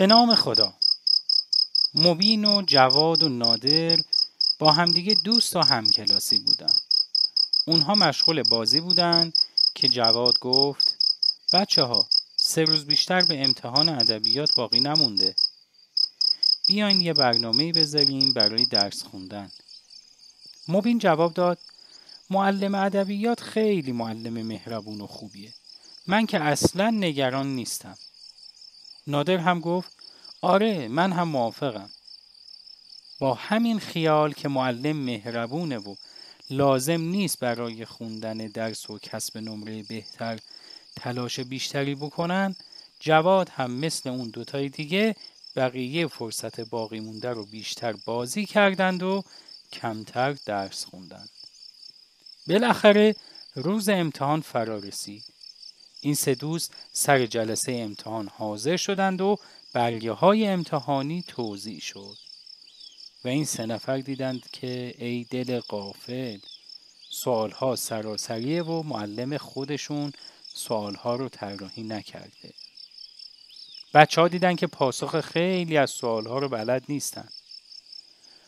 به نام خدا. مبین و جواد و نادر با همدیگه دوست و همکلاسی بودن. اونها مشغول بازی بودن که جواد گفت بچه ها سه روز بیشتر به امتحان ادبیات باقی نمونده. بیاین یه برنامه بذاریم برای درس خوندن. مبین جواب داد معلم ادبیات خیلی معلم مهربون و خوبیه. من که اصلا نگران نیستم. نادر هم گفت آره من هم موافقم با همین خیال که معلم مهربونه و لازم نیست برای خوندن درس و کسب نمره بهتر تلاش بیشتری بکنن جواد هم مثل اون دوتای دیگه بقیه فرصت باقی مونده رو بیشتر بازی کردند و کمتر درس خوندند. بالاخره روز امتحان فرا رسید. این سه دوست سر جلسه امتحان حاضر شدند و برگه های امتحانی توضیح شد. و این سه نفر دیدند که ای دل قافل سوالها سراسریه و معلم خودشون سوالها رو طراحی نکرده. بچه ها دیدن که پاسخ خیلی از سوالها رو بلد نیستن.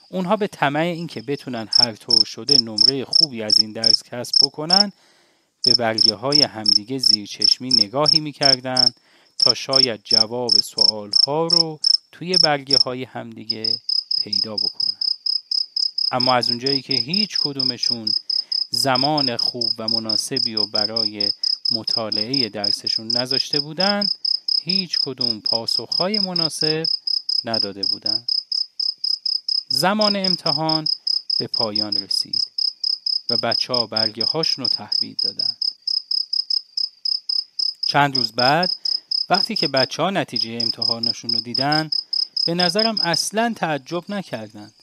اونها به طمع اینکه بتونن هر طور شده نمره خوبی از این درس کسب بکنن به برگه های همدیگه زیرچشمی نگاهی می‌کردن تا شاید جواب سوالها رو توی برگه های همدیگه پیدا بکنن. اما از اونجایی که هیچ کدومشون زمان خوب و مناسبی و برای مطالعه درسشون نذاشته بودن هیچ کدوم پاسخهای مناسب نداده بودند. زمان امتحان به پایان رسید و بچه ها برگه هاشون رو تحویل دادن. چند روز بعد وقتی که بچه ها نتیجه امتحانشون رو دیدن به نظرم اصلا تعجب نکردند.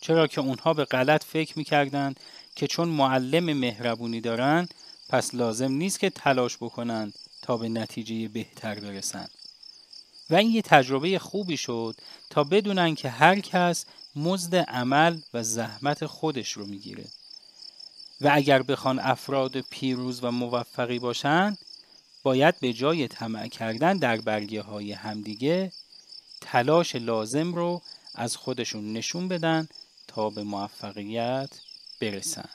چرا که اونها به غلط فکر می‌کردند که چون معلم مهربونی دارند پس لازم نیست که تلاش بکنند تا به نتیجه بهتر برسند. و این یه تجربه خوبی شد تا بدونن که هر کس مزد عمل و زحمت خودش رو می‌گیره و اگر بخوان افراد پیروز و موفقی باشن باید به جای طمع کردن در برگه های همدیگه تلاش لازم رو از خودشون نشون بدن تا به موفقیت برسن.